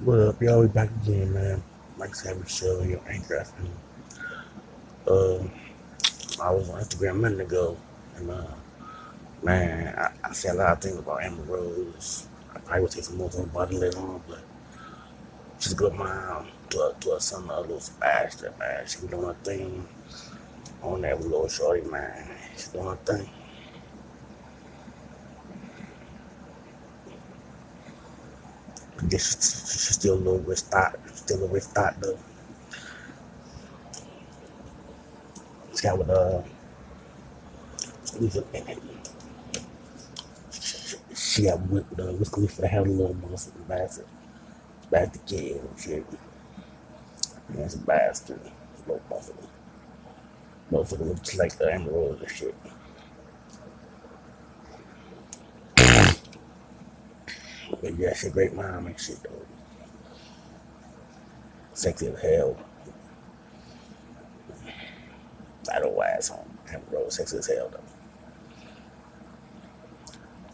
What up, y'all? We back again, man. Mike Savage Show, your anchor. Uh, I was on Instagram a minute ago, and uh, man, I, I said a lot of things about Amber Rose. I probably would take some more time about it later on, but just go mind to a, to a son a little faster, man. She doing her thing on that little shorty, man. She's doing her thing. She's still a little rich thought, still a rich thought though. She got with uh, she got with uh, Wiz Khalifa to have a little motherfucking bastard, bastard kid shit. It's a bastard, little motherfucker. Motherfucker looks like the Emerald and shit. But she a great mom and shit though. Sexy as hell. I don't ass on Amber Rose, sexy as hell though.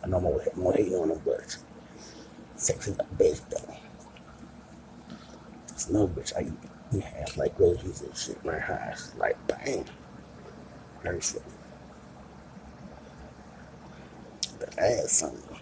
I know I'm more, more hating on them, but sexy like a bitch though. It's no bitch I you have like roses and shit, my eyes like bang. Shit. The ass something.